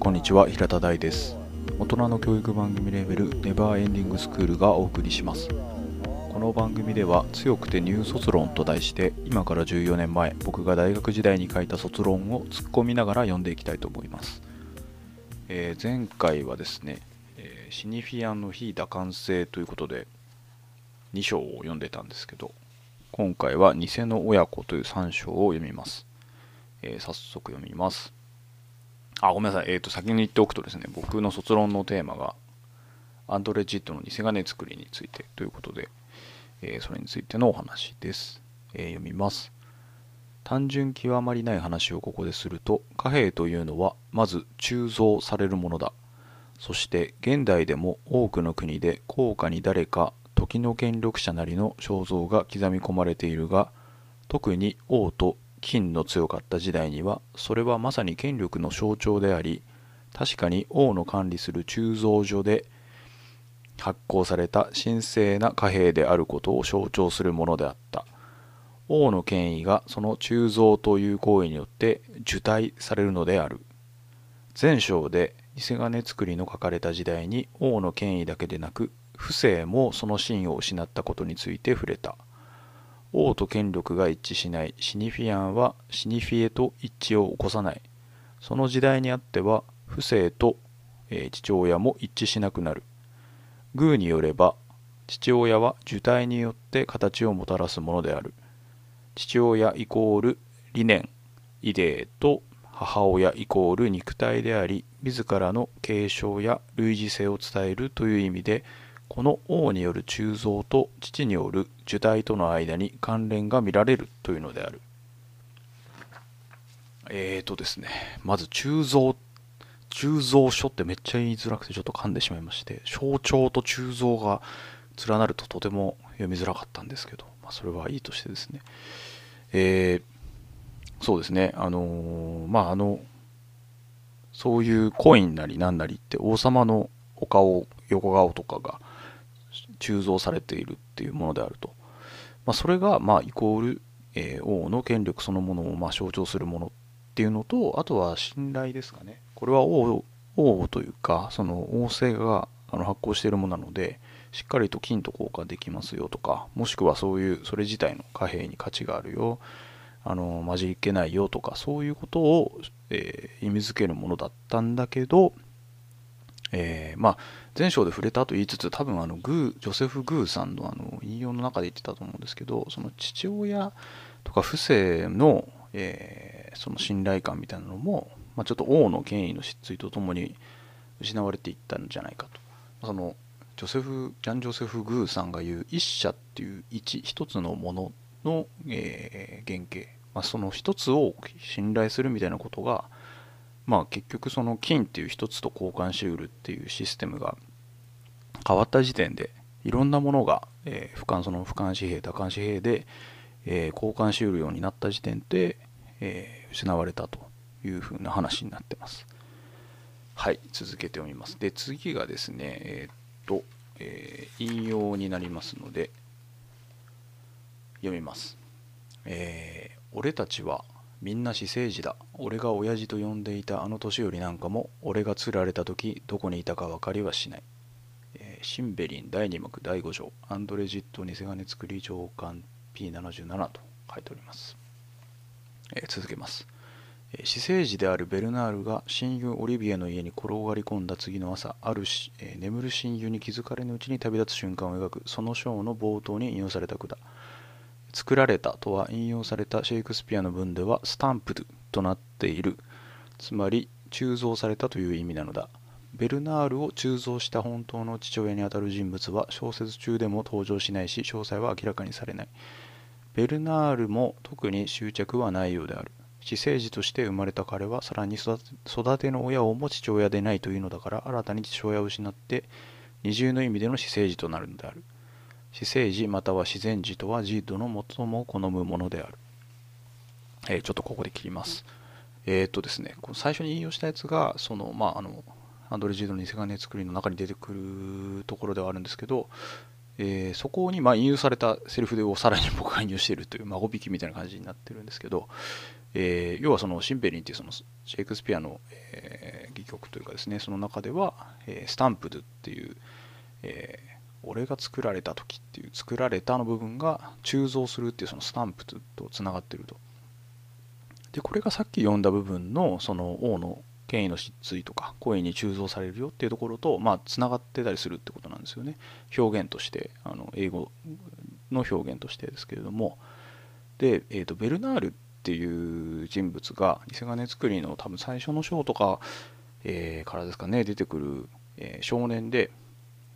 こんにちは平田大です。大人の教育番組レベルネバーエンディングスクールがお送りします。この番組では強くてニュー卒論と題して今から14年前僕が大学時代に書いた卒論を突っ込みながら読んでいきたいと思います、えー、前回はですね、えー、シニフィアンの非打感性ということで2章を読んでたんですけど今回は偽の親子という3章を読みます、えー、早速読みます。あ、ごめんなさい。えっ、ー、と、先に言っておくとですね、僕の卒論のテーマが、アンドレジットの偽金作りについてということで、えー、それについてのお話です。えー、読みます。単純極まりない話をここですると、貨幣というのは、まず鋳造されるものだ。そして現代でも多くの国で高価に誰か時の権力者なりの肖像が刻み込まれているが特に王と金の強かった時代にはそれはまさに権力の象徴であり確かに王の管理する鋳造所で発行された神聖な貨幣であることを象徴するものであった。王の権威がその鋳造という行為によって受胎されるのである。前章で偽金作りの書かれた時代に王の権威だけでなく不正もその真を失ったことについて触れた。王と権力が一致しない。シニフィアンはシニフィエと一致を起こさない。その時代にあっては不正と、え、父親も一致しなくなる。グーによれば父親は受胎によって形をもたらすものである。父親イコール理念イデーと母親イコール肉体であり自らの継承や類似性を伝えるという意味でこの王による鋳造と父による受胎との間に関連が見られるというのである。えーとですね、まず鋳造、鋳造書ってめっちゃ言いづらくてちょっと噛んでしまいまして、象徴と鋳造が連なるととても読みづらかったんですけど、まあ、それはいいとしてですね。えー、そうですね、あのー、まああの、そういうコインなりなんなりって王様のお顔、横顔とかが鋳造されているっていうものであると。まあ、それが、ま、イコール、えー、王の権力そのものをま象徴するものっていうのと、あとは信頼ですかね。これは王王というか、その王政があの発行しているものなので、しっかりと金と交換できますよとか、もしくはそういう、それ自体の貨幣に価値があるよ、あの、混じりけないよとか、そういうことを、えー、意味づけるものだったんだけど、えー、まあ、前章で触れたと言いつつ、多分あのグー、ジョセフ・グーさんのあの引用の中で言ってたと思うんですけど、その父親とか父性の、えー、その信頼感みたいなのも、まあ、ちょっと王の権威の失墜とともに失われていったんじゃないかと。そのジョセフ、ジャン・ジョセフ・グーさんが言う一社っていう一、一つのものの、えー、原型、まあ、その一つを信頼するみたいなことが、まあ結局その金っていう一つと交換しうるっていうシステムが変わった時点でいろんなものが、えー、俯瞰その俯瞰紙幣多感紙幣で、えー、交換しうるようになった時点で、えー、失われたというふうな話になってます。はい、続けて読みます。で、次がですね、えー、っと、えー、引用になりますので、読みます。えー、俺たちはみんな私生児だ。俺が親父と呼んでいたあの年寄りなんかも、俺が釣られた時、どこにいたか分かりはしない。えー、シンベリン第2幕第5条、アンドレジット偽金作り上官 P77 と書いております。えー、続けます。え、私生児であるベルナールが親友オリビエの家に転がり込んだ次の朝、あるし、えー、眠る親友に気づかれぬうちに旅立つ瞬間を描く、その章の冒頭に引用された句だ。作られたとは引用されたシェイクスピアの文ではスタンプドとなっている。つまり鋳造されたという意味なのだ。ベルナールを鋳造した本当の父親にあたる人物は小説中でも登場しないし詳細は明らかにされない。ベルナールも特に執着はないようである。私生児として生まれた彼はさらに育ての親をも父親でないというのだから新たに父親を失って二重の意味での私生児となるのである。死生児または自然児とは児童の最も好むものである。えー、ちょっとここで切ります。えー、っとですね、この最初に引用したやつが、その、まあ、あの、アンドレ・ジードの偽金作りの中に出てくるところではあるんですけど、えー、そこにま引用されたセリフをさらに僕が引用しているという孫引きみたいな感じになってるんですけど、えー、要はそのシンペリンっていうそのシェイクスピアの、えー、戯曲というかですねその中では、えー、スタンプドっていう、えー、俺が作られた時っていう作られたの部分が鋳造するっていうそのスタンプとつながってると。でこれがさっき読んだ部分のその王の権威の失墜とか声に鋳造されるよっていうところとまあつながってたりするってことなんですよね。表現としてあの英語の表現としてですけれども。で、えーと、ベルナールっていう人物が偽金作りの多分最初の章とか、えー、からですかね出てくる、えー、少年で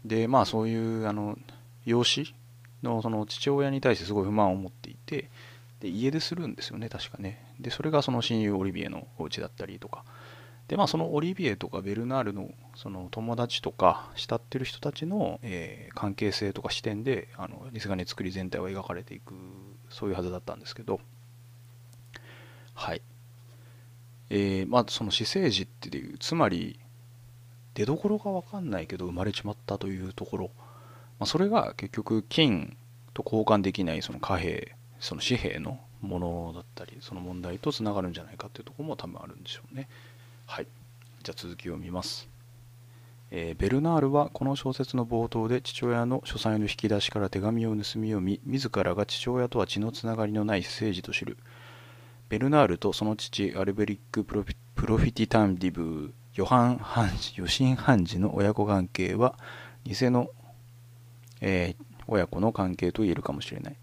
でまあそういうあの養子のその父親に対してすごい不満を持っていてで家出するんですよね確かね。でそれがその親友オリビエのお家だったりとか。でまあそのオリビエとかベルナールのその友達とか慕ってる人たちの、えー、関係性とか視点であのリスガネ作り全体は描かれていくそういうはずだったんですけど。はい。えー、まあその私生児っていうつまり出どころが分かんないけど生まれちまったというところ、まあ、それが結局金と交換できないその貨幣その紙幣のものだったりその問題とつながるんじゃないかっていうところも多分あるんでしょうね。はい。じゃあ続きを見ます。えー、ベルナールはこの小説の冒頭で父親の書斎の引き出しから手紙を盗み読み自らが父親とは血のつながりのない政治と知る。ベルナールとその父アルベリック・プロフィティタンディブヨハン・ハンジ、ヨシン・ハンジの親子関係は、偽の、えー、親子の関係と言えるかもしれない。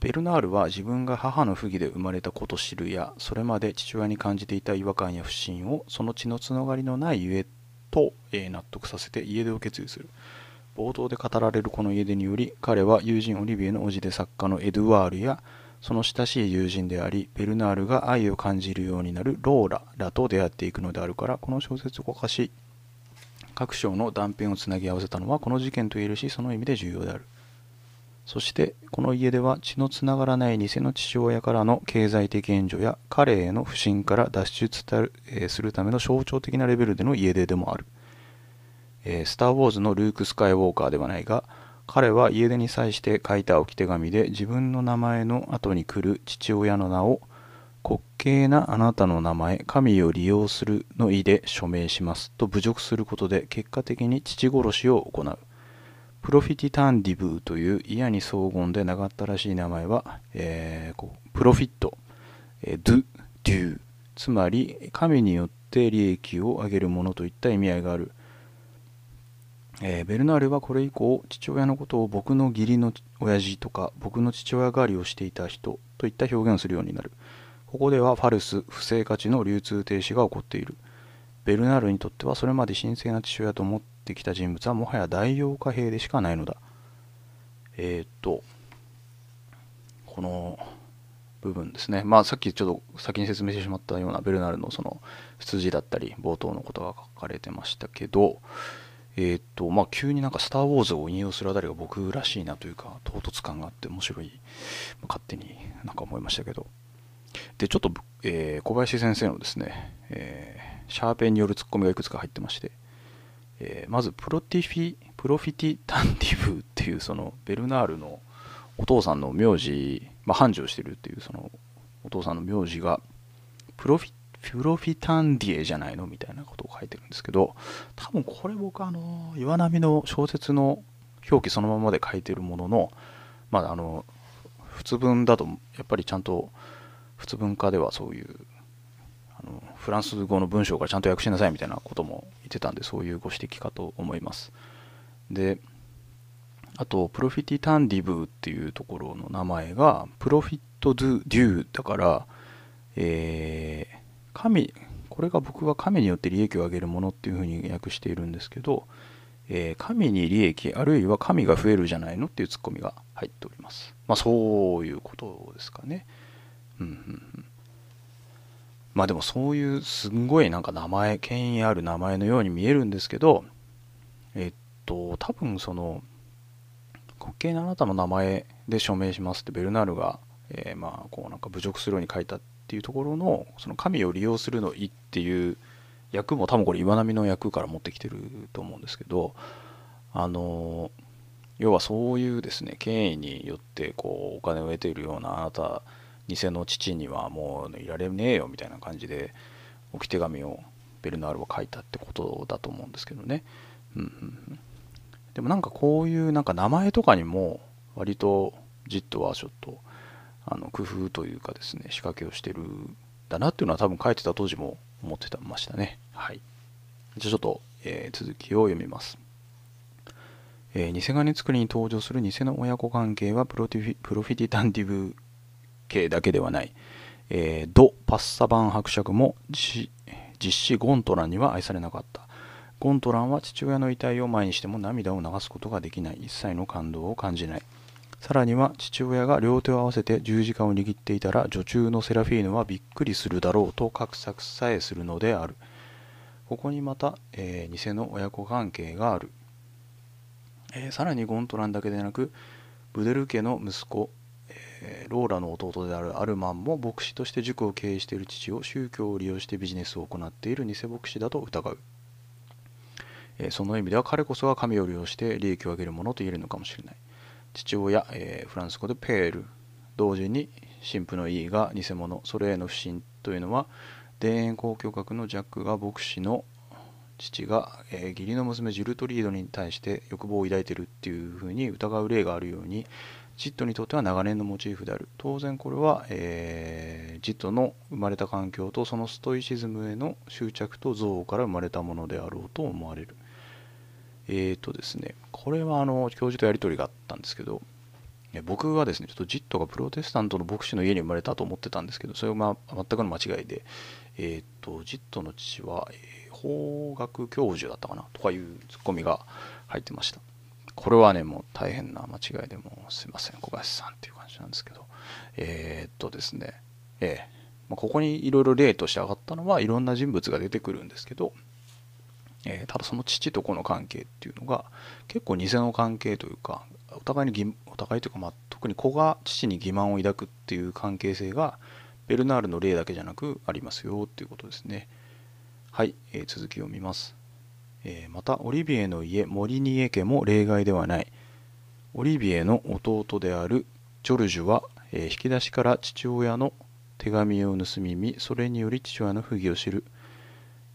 ベルナールは自分が母の不義で生まれたこと知るや、それまで父親に感じていた違和感や不信を、その血のつながりのないゆえと、えー、納得させて家出を決意する。冒頭で語られるこの家出により、彼は友人オリビエの叔父で作家のエドワールや、その親しい友人であり、ベルナールが愛を感じるようになるローラらと出会っていくのであるから、この小説を動かし、各章の断片をつなぎ合わせたのはこの事件と言えるし、その意味で重要である。そして、この家では血のつながらない偽の父親からの経済的援助や彼への不信から脱出するための象徴的なレベルでの家出でもある。えー、スター・ウォーズのルーク・スカイウォーカーではないが、彼は家出に際して書いた置き手紙で自分の名前の後に来る父親の名を滑稽なあなたの名前、神を利用するの意で署名しますと侮辱することで結果的に父殺しを行う。プロフィティタンディブーという嫌に荘厳で長ったらしい名前は、えー、プロフィット、えー、ドゥ、デュー、つまり神によって利益を上げるものといった意味合いがあるえー、ベルナールはこれ以降父親のことを僕の義理の親父とか僕の父親代わりをしていた人といった表現をするようになる。ここではファルス不正価値の流通停止が起こっている。ベルナールにとってはそれまで神聖な父親と思ってきた人物はもはや代用貨幣でしかないのだ。えー、っとこの部分ですね。まあさっきちょっと先に説明してしまったようなベルナールのその出自だったり冒頭のことが書かれてましたけどえっ、と、まあ、急になんかスター・ウォーズを引用するあたりが僕らしいなというか、唐突感があって面白い、勝手になんか思いましたけど。で、ちょっと、えー、小林先生のですね、えー、シャーペンによるツッコミがいくつか入ってまして、え、まず、プロティフィ、プロフィティタンディブっていう、その、ベルナールのお父さんの名字、まあ、繁盛してるっていう、その、お父さんの名字が、プロフィプロフィタンディエじゃないのみたいなことを書いてるんですけど、多分これ僕あの、岩波の小説の表記そのままで書いてるものの、まああの、普通文だとやっぱりちゃんと普通文化ではそういうあのフランス語の文章からちゃんと訳しなさいみたいなことも言ってたんでそういうご指摘かと思います。であとプロフィティタンディブっていうところの名前がプロフィットドゥデューだからえー神これが僕は神によって利益を上げるものっていうふうに訳しているんですけど、えー、神に利益あるいは神が増えるじゃないのっていうツッコミが入っております。まあそういうことですかね。うんうんうん。まあでもそういうすんごいなんか名前権威ある名前のように見えるんですけどえっと多分その滑稽なあなたの名前で署名しますってベルナールが、えー、まあこうなんか侮辱するように書いたっていうところのその神を利用するの意っていう役も多分これ岩波の役から持ってきてると思うんですけどあの要はそういうですね権威によってこうお金を得ているようなあなた偽の父にはもういられねえよみたいな感じで置き手紙をベルナールは書いたってことだと思うんですけどね。うんうん、でもなんかこういうなんか名前とかにも割とジットはちょっとあの工夫というかですね仕掛けをしてるんだなっていうのは多分書いてた当時も思ってたましたね。はい。じゃあちょっと、えー、続きを読みます。えー、偽金作りに登場する偽の親子関係はプロティフィプロフィティタンティブ系だけではない。えー、ド・パッサバン伯爵も実子ゴントランには愛されなかった。ゴントランは父親の遺体を前にしても涙を流すことができない。一切の感動を感じない。さらには父親が両手を合わせて十字架を握っていたら女中のセラフィーヌはびっくりするだろうと画策さえするのである。ここにまた、えー、偽の親子関係がある。えー、さらにゴントランだけでなくブデル家の息子、えー、ローラの弟であるアルマンも牧師として塾を経営している父を宗教を利用してビジネスを行っている偽牧師だと疑う、え、その意味では彼こそが神を利用して利益を上げるものと言えるのかもしれない父親、えフランス語でペール。同時に神父の意義が偽物それへの不信というのは田園交響楽のジャックが牧師の父が、えー、義理の娘ジルトリードに対して欲望を抱いているっていうふうに疑う例があるようにジットにとっては長年のモチーフである。当然これは、えー、ジットの生まれた環境とそのストイシズムへの執着と憎悪から生まれたものであろうと思われる。えっ、ー、とですねこれはあの教授とやり取りがあったんですけど僕はですねちょっとジットがプロテスタントの牧師の家に生まれたと思ってたんですけどそれは、まあ、全くの間違いでえっ、ー、とジットの父は、え法学教授だったかなとかいうツッコミが入ってました。これはね、もう大変な間違いでもすいません、小林さんっていう感じなんですけど、えー、っとですね、えーまあ、ここにいろいろ例として上がったのはいろんな人物が出てくるんですけど、えー、ただその父と子の関係っていうのが結構偽の関係というか、お互いにお互いというか、まあ、特に子が父に欺瞞を抱くっていう関係性がベルナールの例だけじゃなくありますよっていうことですね。はい、えー、続きを見ます、えー、またオリビエの家モリニエ家も例外ではない。オリビエの弟であるジョルジュは、え、引き出しから父親の手紙を盗み見それにより父親の不義を知る、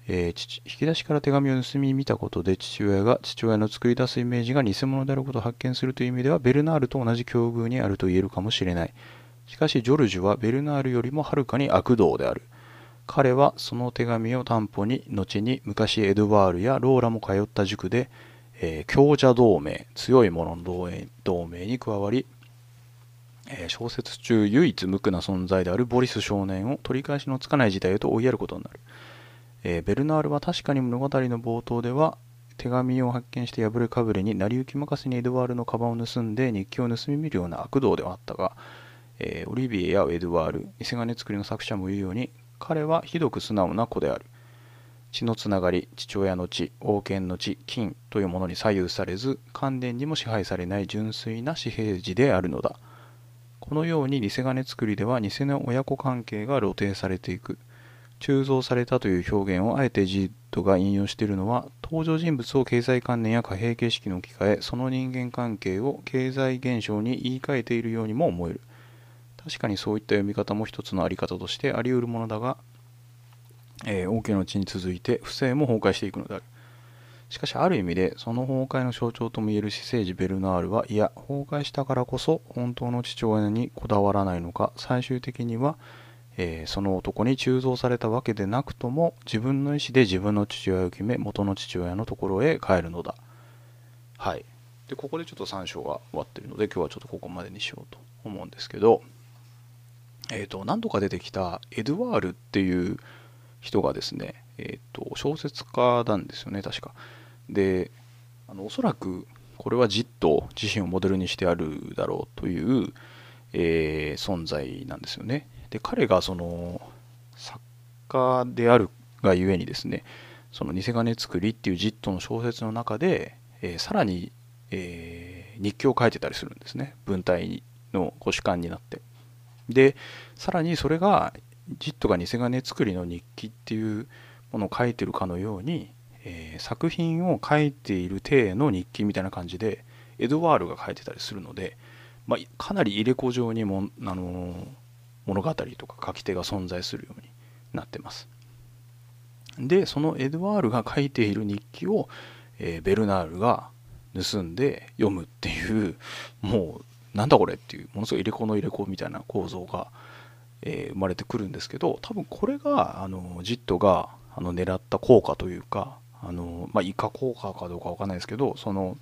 えー、父引き出しから手紙を盗み見たことで父親が父親の作り出すイメージが偽物であることを発見するという意味ではベルナールと同じ境遇にあると言えるかもしれない。しかしジョルジュはベルナールよりもはるかに悪道である。彼はその手紙を担保に後に昔エドワールやローラも通った塾で、えー、強者同盟強い者の同盟に加わり、え、小説中唯一無垢な存在であるボリス少年を取り返しのつかない事態へと追いやることになる、えー、ベルナールは確かに物語の冒頭では手紙を発見して破れかぶれに成り行き任せにエドワールのカバンを盗んで日記を盗み見るような悪道ではあったが、えー、オリビエやエドワール偽金作りの作者も言うように彼はひどく素直な子である。血のつながり、父親の血、王権の血、金というものに左右されず、関連にも支配されない純粋な紙幣児であるのだ。このように偽金作りでは偽の親子関係が露呈されていく。鋳造されたという表現をあえてジットが引用しているのは、登場人物を経済観念や貨幣形式に置き換え、その人間関係を経済現象に言い換えているようにも思える。確かにそういった読み方も一つのあり方としてあり得るものだが、えー、王家の地に続いて不正も崩壊していくのである。しかしある意味でその崩壊の象徴ともいえる私生児ベルナールはいや崩壊したからこそ本当の父親にこだわらないのか最終的には、えー、その男に鋳造されたわけでなくとも自分の意思で自分の父親を決め元の父親のところへ帰るのだはいでここでちょっと3章が終わってるので今日はちょっとここまでにしようと思うんですけどえーと、何度か出てきたエドワールっていう人がですね、えーと、小説家なんですよね確か。であのおそらくこれはジット自身をモデルにしてあるだろうという、えー、存在なんですよね。で彼がその作家であるがゆえにですねその偽金作りっていうジットの小説の中で、えー、さらに、えー、日記を書いてたりするんですね文体のご主観になって。でさらにそれがジットが偽金作りの日記っていうものを書いてるかのように、えー、作品を書いている体の日記みたいな感じでエドワールが書いてたりするので、まあ、かなり入れ子状にも、あの、物語とか書き手が存在するようになってます。でそのエドワールが書いている日記を、えー、ベルナールが盗んで読むっていうもうなんだこれっていうものすごい入れ子の入れ子みたいな構造が、えー、生まれてくるんですけど多分これがあのジットがあの狙った効果というかあの、まあ、イカ効果かどうかわかんないですけどその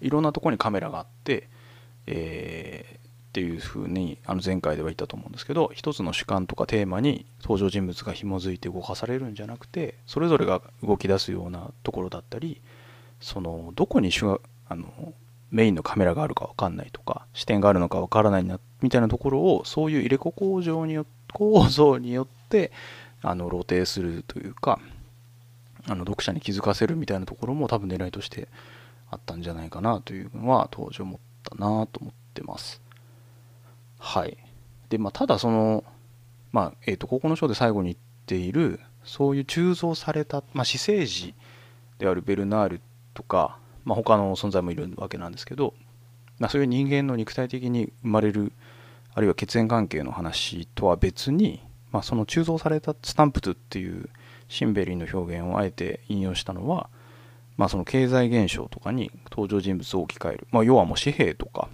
いろんなとこにカメラがあって、えー、っていうふうにあの前回では言ったと思うんですけど一つの主観とかテーマに登場人物が紐づいて動かされるんじゃなくてそれぞれが動き出すようなところだったりそのどこに主があのメインのカメラがあるか分かんないとか視点があるのか分からないなみたいなところをそういう入れ子構造によ 構造によってあの露呈するというかあの読者に気づかせるみたいなところも多分狙いとしてあったんじゃないかなというのは当時思ったなと思ってます。はい。で、まあ、ただその、まあ、えっ、ー、と、ここの章で最後に言っている、そういう鋳造された、まあ、死生児であるベルナールとか、まあ、他の存在もいるわけなんですけど、まあ、そういう人間の肉体的に生まれる、あるいは血縁関係の話とは別に、まあ、その鋳造されたスタンプトゥっていうシンベリーの表現をあえて引用したのは、まあ、その経済現象とかに登場人物を置き換える、まあ、要はもう紙幣とか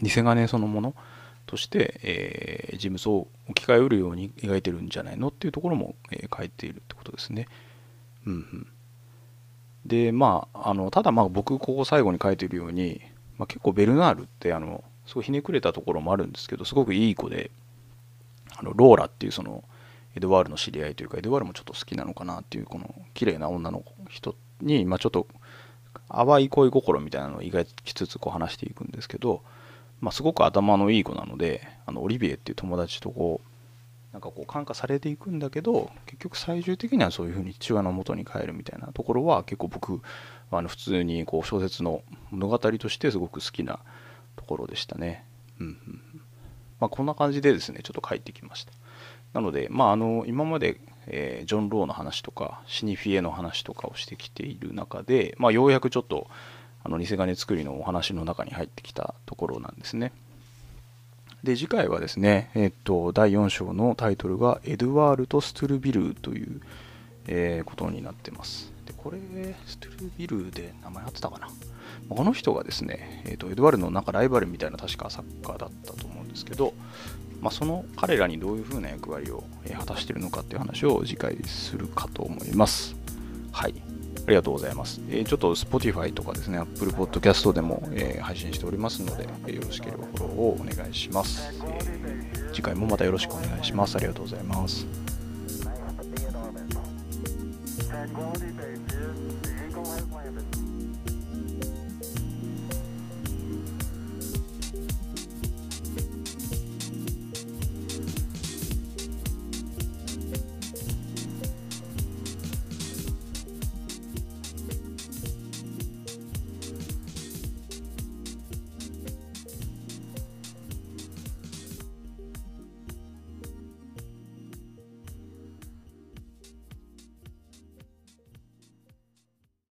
偽金そのものとして、えー、人物を置き換えうるように描いてるんじゃないのっていうところも、えー、書いているってことですね。うん、うん、でまああのただまあ僕ここ最後に書いてるように、まあ、結構ベルナールってあのすごいひねくれたところもあるんですけどすごくいい子であのローラっていうそのエドワールの知り合いというかエドワールもちょっと好きなのかなっていうこの綺麗な女の人に、まあ、ちょっと淡い恋心みたいなのを意外きつつこう話していくんですけど、まあ、すごく頭のいい子なのであのオリビエっていう友達とこうなんかこう感化されていくんだけど結局最終的にはそういうふうに父親の元に帰るみたいなところは結構僕あの普通にこう小説の物語としてすごく好きなところでしたね。うんうんまあ、こんな感じでですねちょっと帰ってきました。なので、まあ、あの今まで、えー、ジョン・ローの話とかシニフィエの話とかをしてきている中で、まあ、ようやくちょっとあの偽金作りのお話の中に入ってきたところなんですね。で次回はですね、えっと第4章のタイトルが「エドワールとストゥルビル」という、えー、ことになってます。でこれストゥルビルで名前あってたかな？この人がですね、えーと、エドワールのなんかライバルみたいな確かサッカーだったと思うんですけど、まあ、その彼らにどういう風な役割を果たしているのかっていう話を次回するかと思います。はい。ありがとうございます。えー、ちょっと Spotify とかですね、Apple Podcast でも、えー、配信しておりますので、えよろしければフォローをお願いします、え次回もまたよろしくお願いします。ありがとうございます。